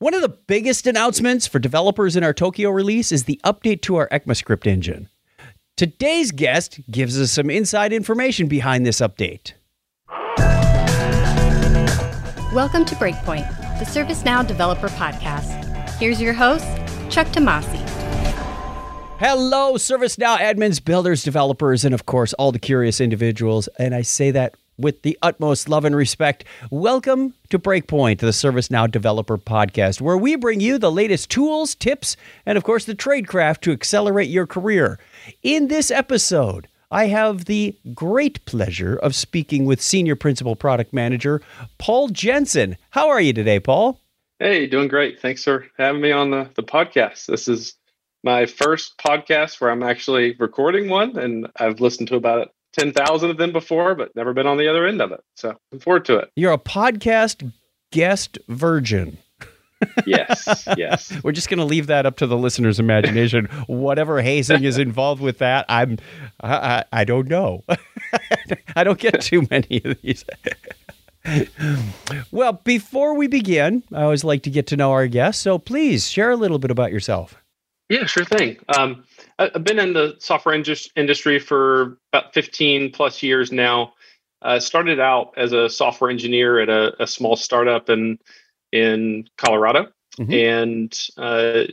One of the biggest announcements for developers in our Tokyo release is the update to our ECMAScript engine. Today's guest gives us some inside information behind this update. Welcome to Breakpoint, the ServiceNow Developer Podcast. Here's your host, Chuck Tomasi. Hello, ServiceNow admins, builders, developers, and of course, all the curious individuals. And I say that with the utmost love and respect. Welcome to Breakpoint, the ServiceNow Developer Podcast, where we bring you the latest tools, tips, and of course, the tradecraft to accelerate your career. In this episode, I have the great pleasure of speaking with Senior Principal Product Manager Paul Jensen. How are you today, Paul? Hey, doing great. Thanks for having me on the, the podcast. This is my first podcast where I'm actually recording one, and I've listened to about 10,000 of them before, but never been on the other end of it. So looking forward to it. You're a podcast guest virgin. yes, yes. We're just going to leave that up to the listener's imagination. Whatever hazing is involved with that, I'm, I, I, I don't know. I don't get too many of these. well, before we begin, I always like to get to know our guests. So please share a little bit about yourself. Yeah, sure thing. Um, I've been in the software industry for about 15 plus years now. I started out as a software engineer at a, a small startup in in Colorado, mm-hmm. and uh,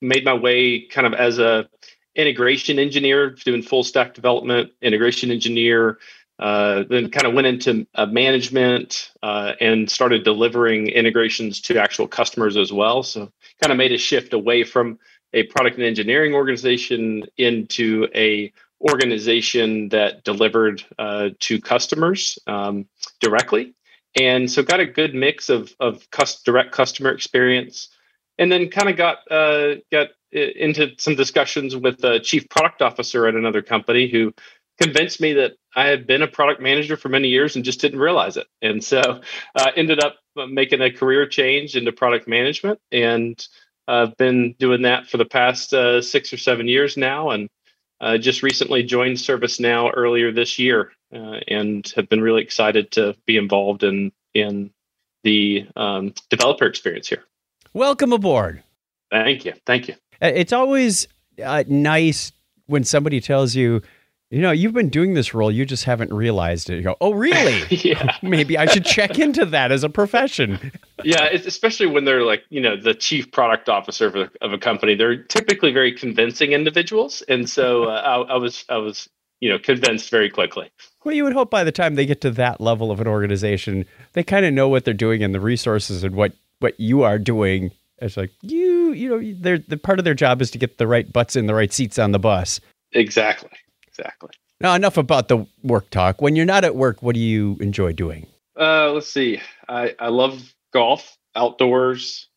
made my way kind of as a integration engineer, doing full stack development, integration engineer, uh, then kind of went into uh, management uh, and started delivering integrations to actual customers as well. So kind of made a shift away from a product and engineering organization into a organization that delivered uh, to customers um, directly. And so got a good mix of, of direct customer experience and then kind of got uh, got into some discussions with the chief product officer at another company who convinced me that I had been a product manager for many years and just didn't realize it. And so uh, ended up making a career change into product management. And I've been doing that for the past uh, six or seven years now. And uh, just recently joined ServiceNow earlier this year uh, and have been really excited to be involved in, in the um, developer experience here. Welcome aboard. Thank you. Thank you. Uh, it's always uh, nice when somebody tells you, you know, you've been doing this role, you just haven't realized it. You go, oh, really? yeah. Maybe I should check into that as a profession. Yeah, especially when they're like, you know, the chief product officer of a, of a company. They're typically very convincing individuals, and so uh, I, I was, I was, you know, convinced very quickly. Well, you would hope by the time they get to that level of an organization, they kind of know what they're doing and the resources and what what you are doing. It's like you, you know, they're the part of their job is to get the right butts in the right seats on the bus. Exactly exactly. Now, enough about the work talk. When you're not at work, what do you enjoy doing? Uh, let's see. I, I love golf, outdoors,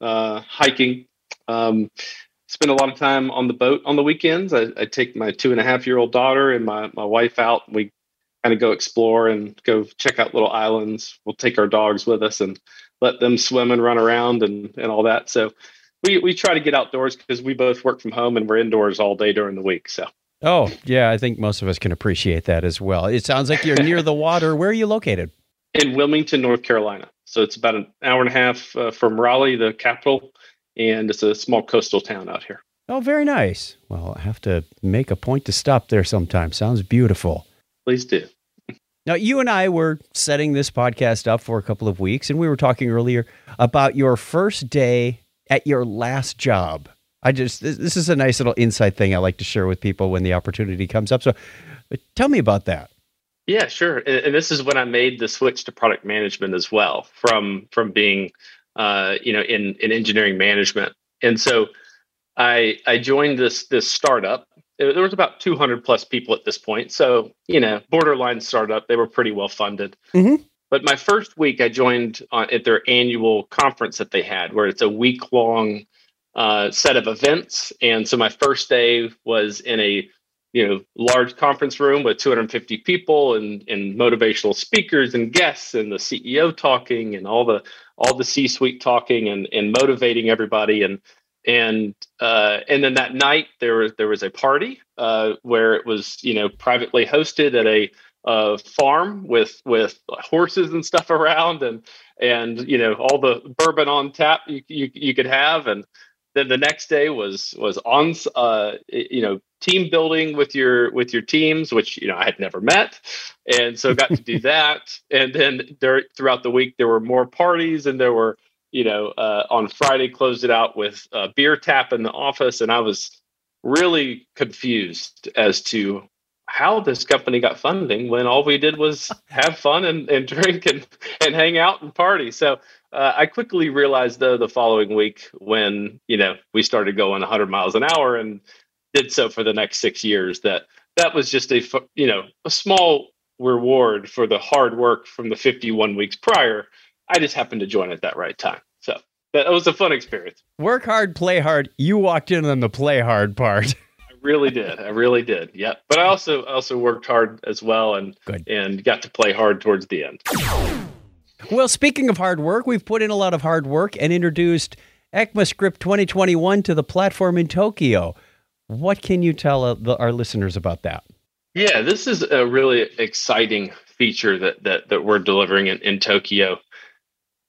uh, hiking. Um, spend a lot of time on the boat on the weekends. I, I take my two and a half year old daughter and my, my wife out. We kind of go explore and go check out little islands. We'll take our dogs with us and let them swim and run around and, and all that. So we, we try to get outdoors because we both work from home and we're indoors all day during the week. So Oh, yeah, I think most of us can appreciate that as well. It sounds like you're near the water. Where are you located? In Wilmington, North Carolina. So it's about an hour and a half uh, from Raleigh, the capital, and it's a small coastal town out here. Oh, very nice. Well, I have to make a point to stop there sometime. Sounds beautiful. Please do. Now, you and I were setting this podcast up for a couple of weeks, and we were talking earlier about your first day at your last job. I just this is a nice little insight thing I like to share with people when the opportunity comes up. So, tell me about that. Yeah, sure. And this is when I made the switch to product management as well, from from being, uh, you know, in in engineering management. And so, I I joined this this startup. There was about 200 plus people at this point. So, you know, borderline startup. They were pretty well funded. Mm-hmm. But my first week, I joined on, at their annual conference that they had, where it's a week long uh, set of events. And so my first day was in a you know large conference room with 250 people and, and motivational speakers and guests and the CEO talking and all the all the C-suite talking and, and motivating everybody and and uh, and then that night there was there was a party uh, where it was you know privately hosted at a farm with with horses and stuff around, and and you know all the bourbon on tap you you, you could have, and then the next day was was on uh, you know team building with your with your teams, which you know I had never met, and so got to do that. And then there throughout the week there were more parties, and there were you know uh, on Friday closed it out with a beer tap in the office, and I was really confused as to how this company got funding when all we did was have fun and, and drink and, and hang out and party. So uh, I quickly realized though the following week when you know we started going 100 miles an hour and did so for the next six years that that was just a you know a small reward for the hard work from the 51 weeks prior. I just happened to join at that right time. So that was a fun experience. Work hard, play hard. You walked in on the play hard part. I really did. I really did. Yeah. But I also also worked hard as well and Good. and got to play hard towards the end. Well, speaking of hard work, we've put in a lot of hard work and introduced ECMAScript 2021 to the platform in Tokyo. What can you tell uh, our listeners about that? Yeah, this is a really exciting feature that that, that we're delivering in, in Tokyo.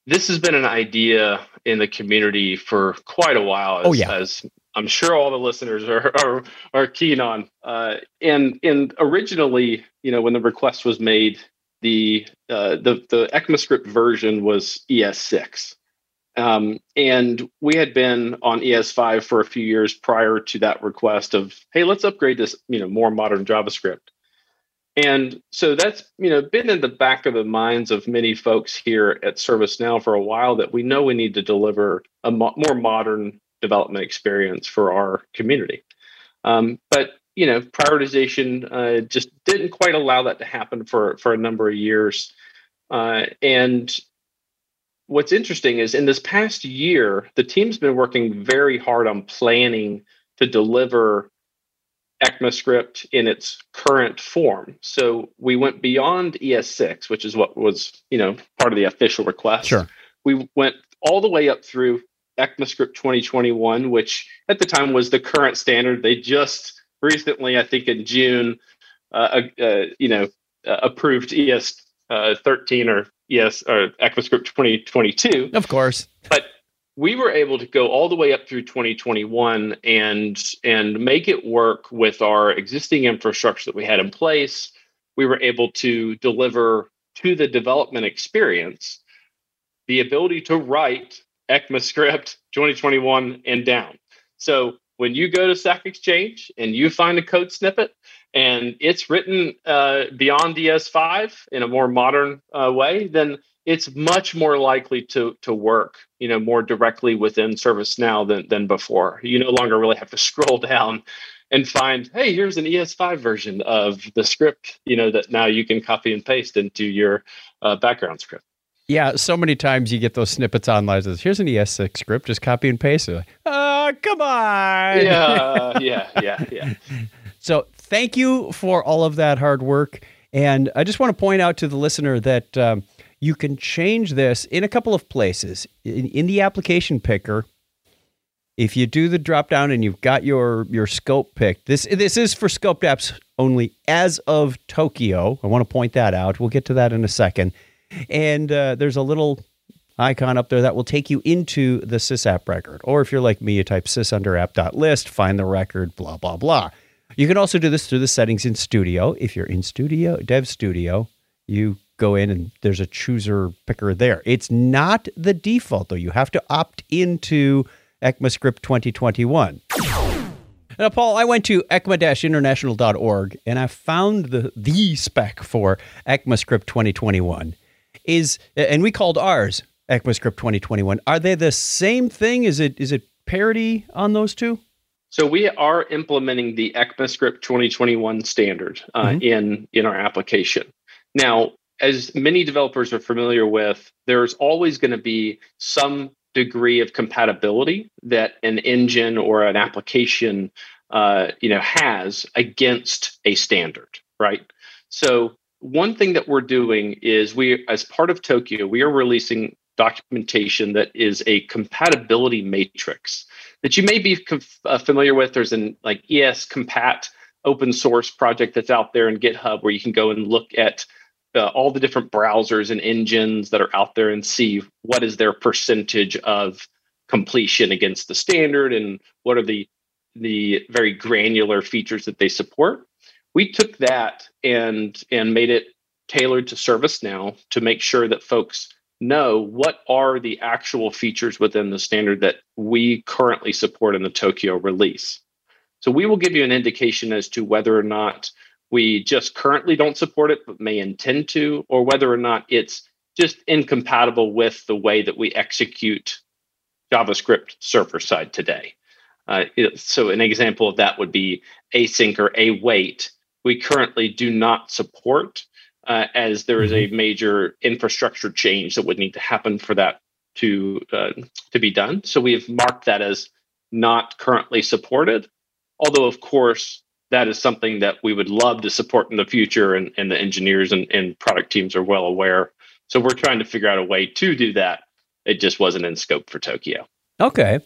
This has been an idea in the community for quite a while, as, oh, yeah. as I'm sure all the listeners are are, are keen on. Uh, and and originally, you know, when the request was made, the uh, the the ECMAScript version was ES6, um, and we had been on ES5 for a few years prior to that request of, hey, let's upgrade this, you know, more modern JavaScript. And so that's you know been in the back of the minds of many folks here at ServiceNow for a while that we know we need to deliver a mo- more modern development experience for our community. Um, but you know, prioritization uh, just didn't quite allow that to happen for for a number of years. Uh, and what's interesting is in this past year, the team's been working very hard on planning to deliver ECMAScript in its current form. So we went beyond ES6, which is what was, you know, part of the official request. Sure. We went all the way up through ECMAScript 2021, which at the time was the current standard. They just recently, I think in June, uh, uh, uh you know, uh, approved ES uh, 13 or ES or ECMAScript 2022. Of course. But we were able to go all the way up through 2021 and and make it work with our existing infrastructure that we had in place. We were able to deliver to the development experience the ability to write ECMAScript 2021 and down. So when you go to Stack Exchange and you find a code snippet and it's written uh, beyond ES5 in a more modern uh, way, then it's much more likely to to work, you know, more directly within ServiceNow than than before. You no longer really have to scroll down and find, hey, here's an ES5 version of the script, you know, that now you can copy and paste into your uh, background script. Yeah, so many times you get those snippets online. Says, Here's an ES6 script, just copy and paste it. Come on. Yeah, yeah, yeah, yeah. so thank you for all of that hard work. And I just want to point out to the listener that um, you can change this in a couple of places. In, in the application picker, if you do the drop down and you've got your your scope picked, this this is for scoped apps only as of Tokyo. I want to point that out. We'll get to that in a second. And uh, there's a little icon up there that will take you into the sysapp record. Or if you're like me, you type sys under app.list, find the record, blah, blah, blah. You can also do this through the settings in Studio. If you're in Studio, Dev Studio, you go in and there's a chooser picker there. It's not the default, though. You have to opt into ECMAScript 2021. Now, Paul, I went to ecma-international.org and I found the, the spec for ECMAScript 2021 is, and we called ours ECMAScript 2021. Are they the same thing? Is it is it parity on those two? So we are implementing the ECMAScript 2021 standard uh, mm-hmm. in in our application. Now, as many developers are familiar with, there's always going to be some degree of compatibility that an engine or an application uh, you know has against a standard, right? So one thing that we're doing is we, as part of Tokyo, we are releasing documentation that is a compatibility matrix that you may be uh, familiar with. There's an like ES compat open source project that's out there in GitHub where you can go and look at uh, all the different browsers and engines that are out there and see what is their percentage of completion against the standard and what are the the very granular features that they support. We took that and and made it tailored to ServiceNow to make sure that folks know what are the actual features within the standard that we currently support in the Tokyo release. So we will give you an indication as to whether or not we just currently don't support it but may intend to, or whether or not it's just incompatible with the way that we execute JavaScript server side today. Uh, so an example of that would be async or await. We currently do not support uh, as there is a mm-hmm. major infrastructure change that would need to happen for that to uh, to be done. So we have marked that as not currently supported. Although, of course, that is something that we would love to support in the future, and, and the engineers and, and product teams are well aware. So we're trying to figure out a way to do that. It just wasn't in scope for Tokyo. Okay.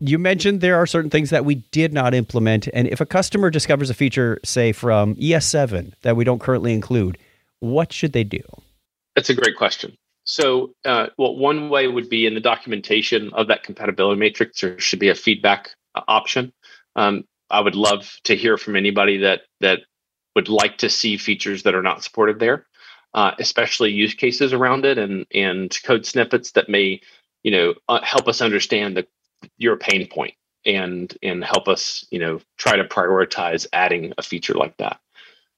You mentioned there are certain things that we did not implement. And if a customer discovers a feature, say from ES7, that we don't currently include, what should they do? That's a great question. So, uh, well, one way would be in the documentation of that compatibility matrix, there should be a feedback uh, option. Um, I would love to hear from anybody that that would like to see features that are not supported there, uh, especially use cases around it and and code snippets that may, you know, uh, help us understand the your pain point and and help us you know try to prioritize adding a feature like that.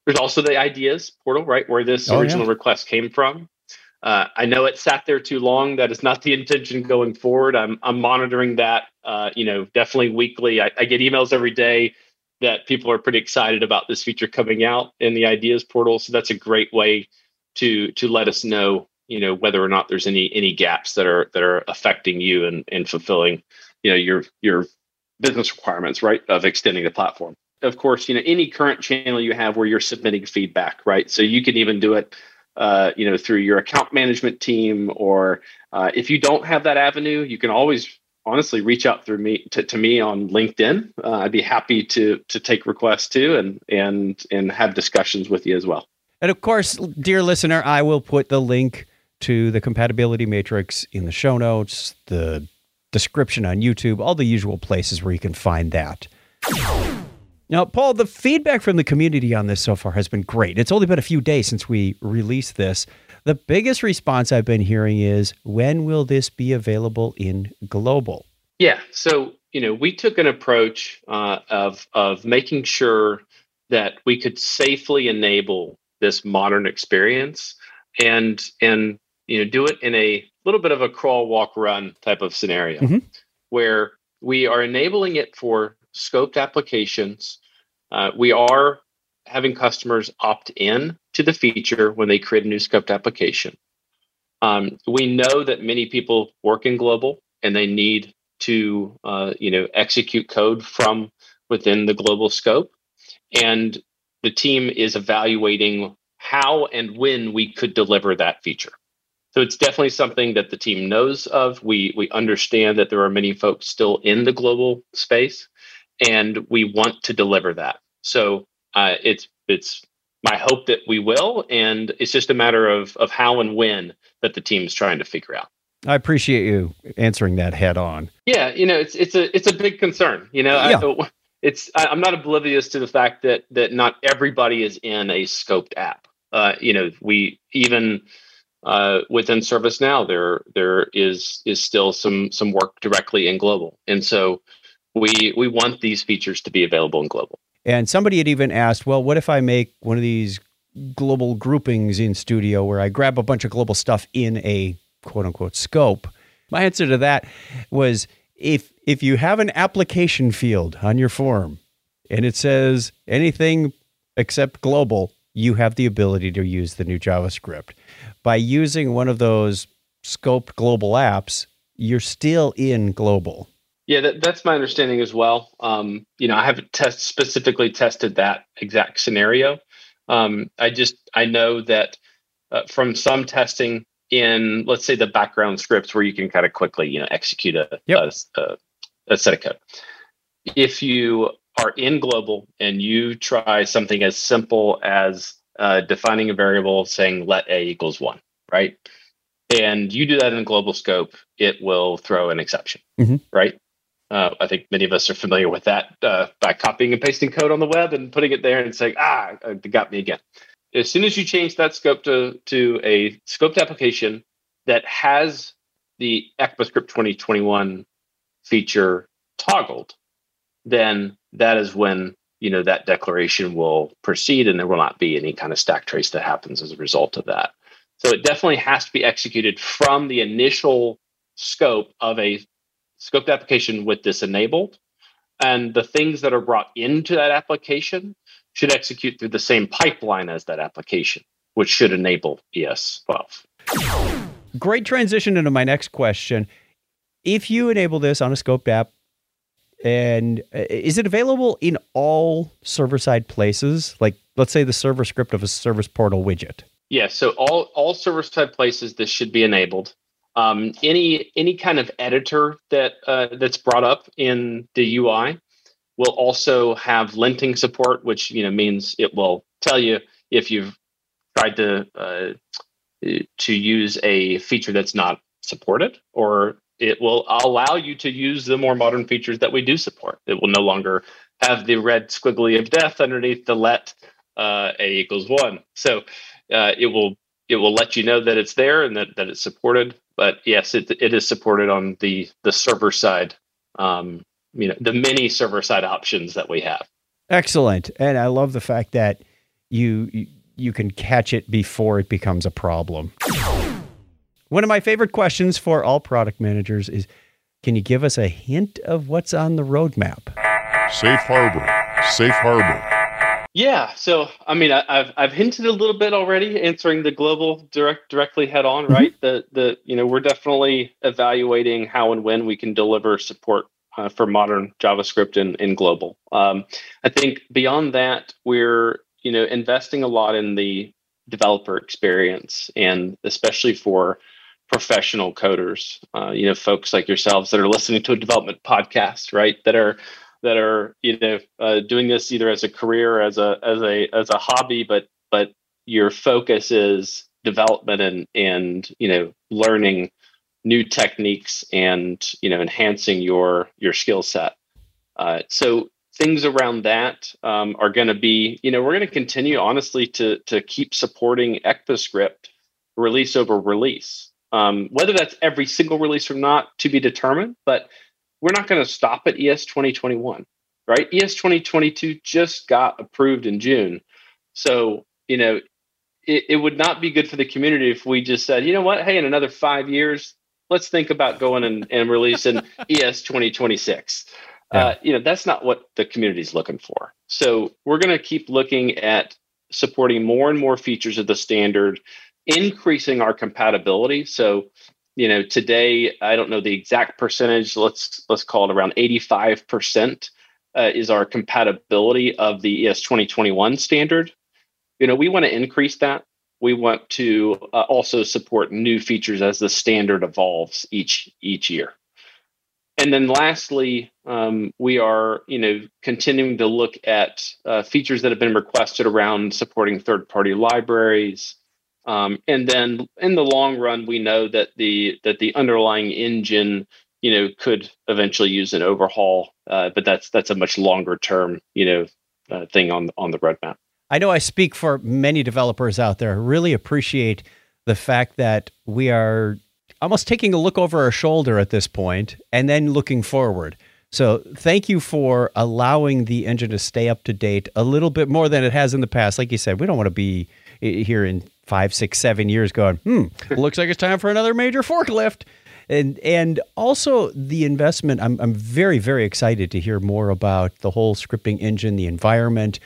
There's also the ideas portal right where this oh, original yeah. request came from. Uh, i know it sat there too long. That is not the intention going forward. I'm, I'm monitoring that uh, you know definitely weekly. I, I get emails every day that people are pretty excited about this feature coming out in the ideas portal. So that's a great way to to let us know you know whether or not there's any any gaps that are that are affecting you and and fulfilling you know your your business requirements right of extending the platform. Of course you know any current channel you have where you're submitting feedback right? So you can even do it uh, you know through your account management team or uh, if you don't have that avenue you can always honestly reach out through me to, to me on linkedin. Uh, i'd be happy to to take requests too and and and have discussions with you as well. And of course dear listener i will put the link to the compatibility matrix in the show notes the description on YouTube, all the usual places where you can find that. Now, Paul, the feedback from the community on this so far has been great. It's only been a few days since we released this. The biggest response I've been hearing is when will this be available in global? Yeah. So, you know, we took an approach uh, of, of making sure that we could safely enable this modern experience and, and, you know, do it in a little bit of a crawl, walk, run type of scenario mm-hmm. where we are enabling it for scoped applications. Uh, we are having customers opt in to the feature when they create a new scoped application. Um, we know that many people work in global and they need to uh, you know execute code from within the global scope and the team is evaluating how and when we could deliver that feature so it's definitely something that the team knows of. We we understand that there are many folks still in the global space, and we want to deliver that. So uh, it's it's my hope that we will, and it's just a matter of of how and when that the team is trying to figure out. I appreciate you answering that head on. Yeah, you know, it's it's a it's a big concern. You know, yeah. I, it's I, am not oblivious to the fact that that not everybody is in a scoped app. Uh, you know, we even uh, within ServiceNow, there there is is still some some work directly in global, and so we we want these features to be available in global. And somebody had even asked, well, what if I make one of these global groupings in Studio where I grab a bunch of global stuff in a quote unquote scope? My answer to that was if if you have an application field on your form and it says anything except global, you have the ability to use the new JavaScript by using one of those scoped global apps, you're still in global. Yeah, that, that's my understanding as well. Um, you know, I haven't test specifically tested that exact scenario. Um, I just I know that uh, from some testing in let's say the background scripts where you can kind of quickly you know execute a, yep. a, a, a set of code. If you are in global and you try something as simple as uh, defining a variable saying let a equals one, right? And you do that in a global scope, it will throw an exception, mm-hmm. right? Uh, I think many of us are familiar with that uh, by copying and pasting code on the web and putting it there and saying, ah, it got me again. As soon as you change that scope to, to a scoped application that has the ECMAScript 2021 feature toggled, then that is when you know that declaration will proceed and there will not be any kind of stack trace that happens as a result of that. So it definitely has to be executed from the initial scope of a scoped application with this enabled. And the things that are brought into that application should execute through the same pipeline as that application, which should enable ES12. Great transition into my next question. If you enable this on a scoped app, and uh, is it available in all server side places? Like, let's say the server script of a service portal widget. Yeah, so all all server side places this should be enabled. Um, any any kind of editor that uh, that's brought up in the UI will also have linting support, which you know means it will tell you if you've tried to uh, to use a feature that's not supported, or it will allow you to use the more modern features that we do support. It will no longer have the red squiggly of death underneath the let uh, a equals one. So uh, it will it will let you know that it's there and that, that it's supported. But yes, it, it is supported on the the server side. Um, you know, the many server side options that we have. Excellent, and I love the fact that you you, you can catch it before it becomes a problem. One of my favorite questions for all product managers is can you give us a hint of what's on the roadmap? Safe harbor. Safe harbor. Yeah, so I mean, I, have I've hinted a little bit already, answering the global direct directly head on, mm-hmm. right? The the you know we're definitely evaluating how and when we can deliver support uh, for modern JavaScript in in global. Um, I think beyond that, we're you know investing a lot in the developer experience, and especially for professional coders, uh, you know, folks like yourselves that are listening to a development podcast, right? That are that are you know uh, doing this either as a career as a as a as a hobby but but your focus is development and and you know learning new techniques and you know enhancing your your skill set uh, so things around that um, are going to be you know we're going to continue honestly to to keep supporting ECMAScript release over release um, whether that's every single release or not to be determined but we're not going to stop at ES 2021, right? ES 2022 just got approved in June. So, you know, it, it would not be good for the community if we just said, you know what, hey, in another five years, let's think about going and, and releasing ES 2026. Yeah. Uh, you know, that's not what the community is looking for. So we're going to keep looking at supporting more and more features of the standard, increasing our compatibility. So you know today i don't know the exact percentage let's let's call it around 85% uh, is our compatibility of the es 2021 standard. You know we want to increase that. We want to uh, also support new features as the standard evolves each each year. And then lastly um, we are you know continuing to look at uh, features that have been requested around supporting third party libraries um, and then in the long run, we know that the that the underlying engine, you know, could eventually use an overhaul, uh, but that's that's a much longer term, you know, uh, thing on on the roadmap. I know I speak for many developers out there. Really appreciate the fact that we are almost taking a look over our shoulder at this point and then looking forward. So thank you for allowing the engine to stay up to date a little bit more than it has in the past. Like you said, we don't want to be here in five, six, seven years going, hmm, looks like it's time for another major forklift. And and also the investment, I'm I'm very, very excited to hear more about the whole scripting engine, the environment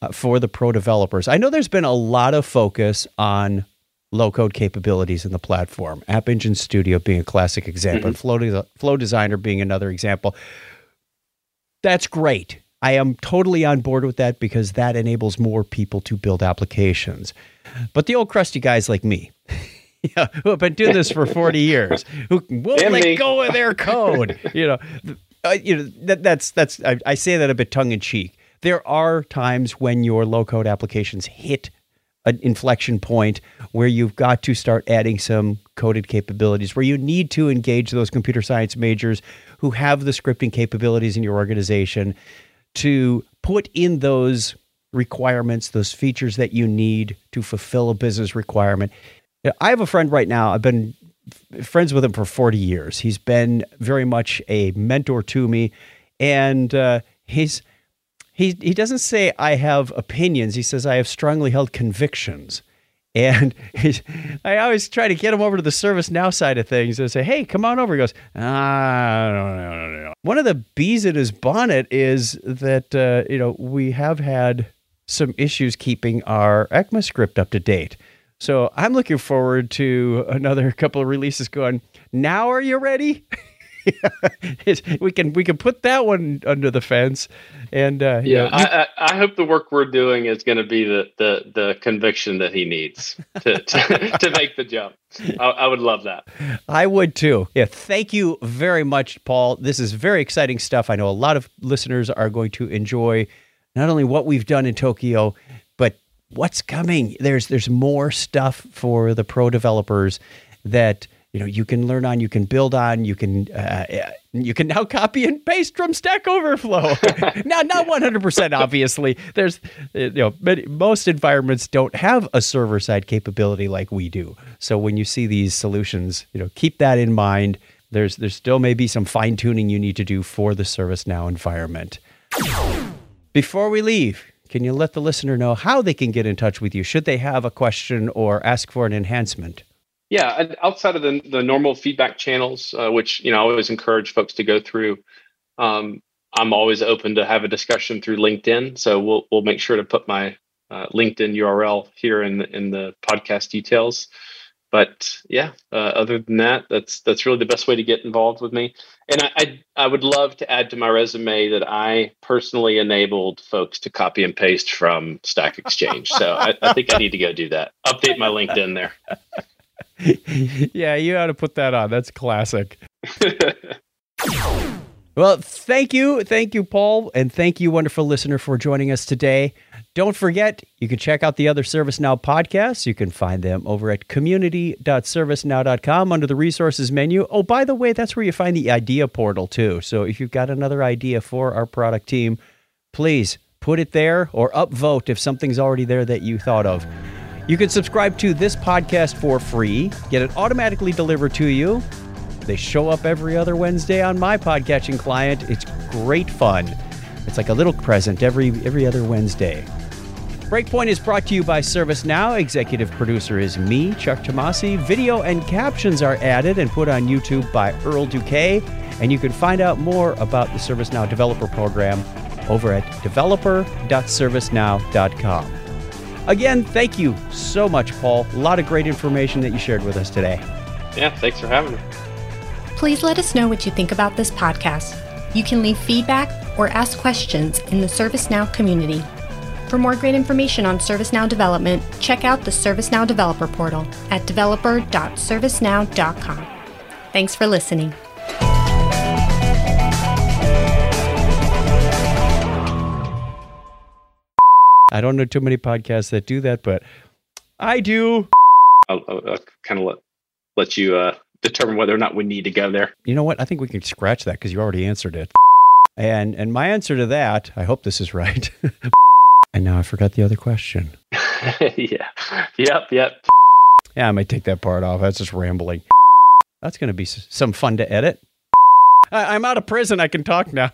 uh, for the pro developers. I know there's been a lot of focus on low code capabilities in the platform. App Engine Studio being a classic example, mm-hmm. Flow, Flow Designer being another example. That's great. I am totally on board with that because that enables more people to build applications. But the old crusty guys like me, yeah, who have been doing this for 40 years, who won't let go of their code, you know, uh, you know that that's that's I, I say that a bit tongue in cheek. There are times when your low code applications hit an inflection point where you've got to start adding some coded capabilities, where you need to engage those computer science majors who have the scripting capabilities in your organization to put in those requirements, those features that you need to fulfill a business requirement. I have a friend right now. I've been friends with him for 40 years. He's been very much a mentor to me. And uh, he's he he doesn't say I have opinions. He says I have strongly held convictions. And I always try to get him over to the ServiceNow side of things and say, "Hey, come on over." He goes, "Ah, no, no, no, no." One of the bees in his bonnet is that uh, you know we have had some issues keeping our ECMAScript up to date. So I'm looking forward to another couple of releases. Going now, are you ready? we can we can put that one under the fence, and uh, yeah, you know, I, I, hope the work we're doing is going to be the, the the conviction that he needs to to, to make the jump. I, I, would love that. I would too. Yeah, thank you very much, Paul. This is very exciting stuff. I know a lot of listeners are going to enjoy not only what we've done in Tokyo, but what's coming. There's there's more stuff for the pro developers that you know you can learn on, you can build on, you can uh, uh you can now copy and paste from Stack Overflow. now, not 100% obviously. There's uh, you know many, most environments don't have a server side capability like we do. So when you see these solutions, you know keep that in mind. There's there's still maybe some fine tuning you need to do for the ServiceNow environment. Before we leave, can you let the listener know how they can get in touch with you should they have a question or ask for an enhancement? Yeah, outside of the, the normal feedback channels, uh, which you know I always encourage folks to go through, um, I'm always open to have a discussion through LinkedIn. So we'll we'll make sure to put my uh, LinkedIn URL here in the, in the podcast details. But yeah, uh, other than that, that's that's really the best way to get involved with me. And I, I, I would love to add to my resume that I personally enabled folks to copy and paste from Stack Exchange. so I, I think I need to go do that. Update my LinkedIn there. yeah, you ought to put that on. That's classic. well, thank you. Thank you, Paul. And thank you, wonderful listener, for joining us today. Don't forget, you can check out the other ServiceNow podcasts. You can find them over at community.servicenow.com under the resources menu. Oh, by the way, that's where you find the idea portal, too. So if you've got another idea for our product team, please put it there or upvote if something's already there that you thought of. You can subscribe to this podcast for free, get it automatically delivered to you. They show up every other Wednesday on my podcatching client. It's great fun. It's like a little present every every other Wednesday. Breakpoint is brought to you by ServiceNow. Executive producer is me, Chuck Tomasi. Video and captions are added and put on YouTube by Earl Duque. And you can find out more about the ServiceNow Developer Program over at developer.servicenow.com. Again, thank you so much, Paul. A lot of great information that you shared with us today. Yeah, thanks for having me. Please let us know what you think about this podcast. You can leave feedback or ask questions in the ServiceNow community. For more great information on ServiceNow development, check out the ServiceNow Developer Portal at developer.servicenow.com. Thanks for listening. I don't know too many podcasts that do that, but I do. I'll, I'll, I'll kind of let let you uh, determine whether or not we need to go there. You know what? I think we can scratch that because you already answered it. And and my answer to that, I hope this is right. and now I forgot the other question. yeah. Yep. Yep. Yeah, I might take that part off. That's just rambling. That's going to be some fun to edit. I, I'm out of prison. I can talk now.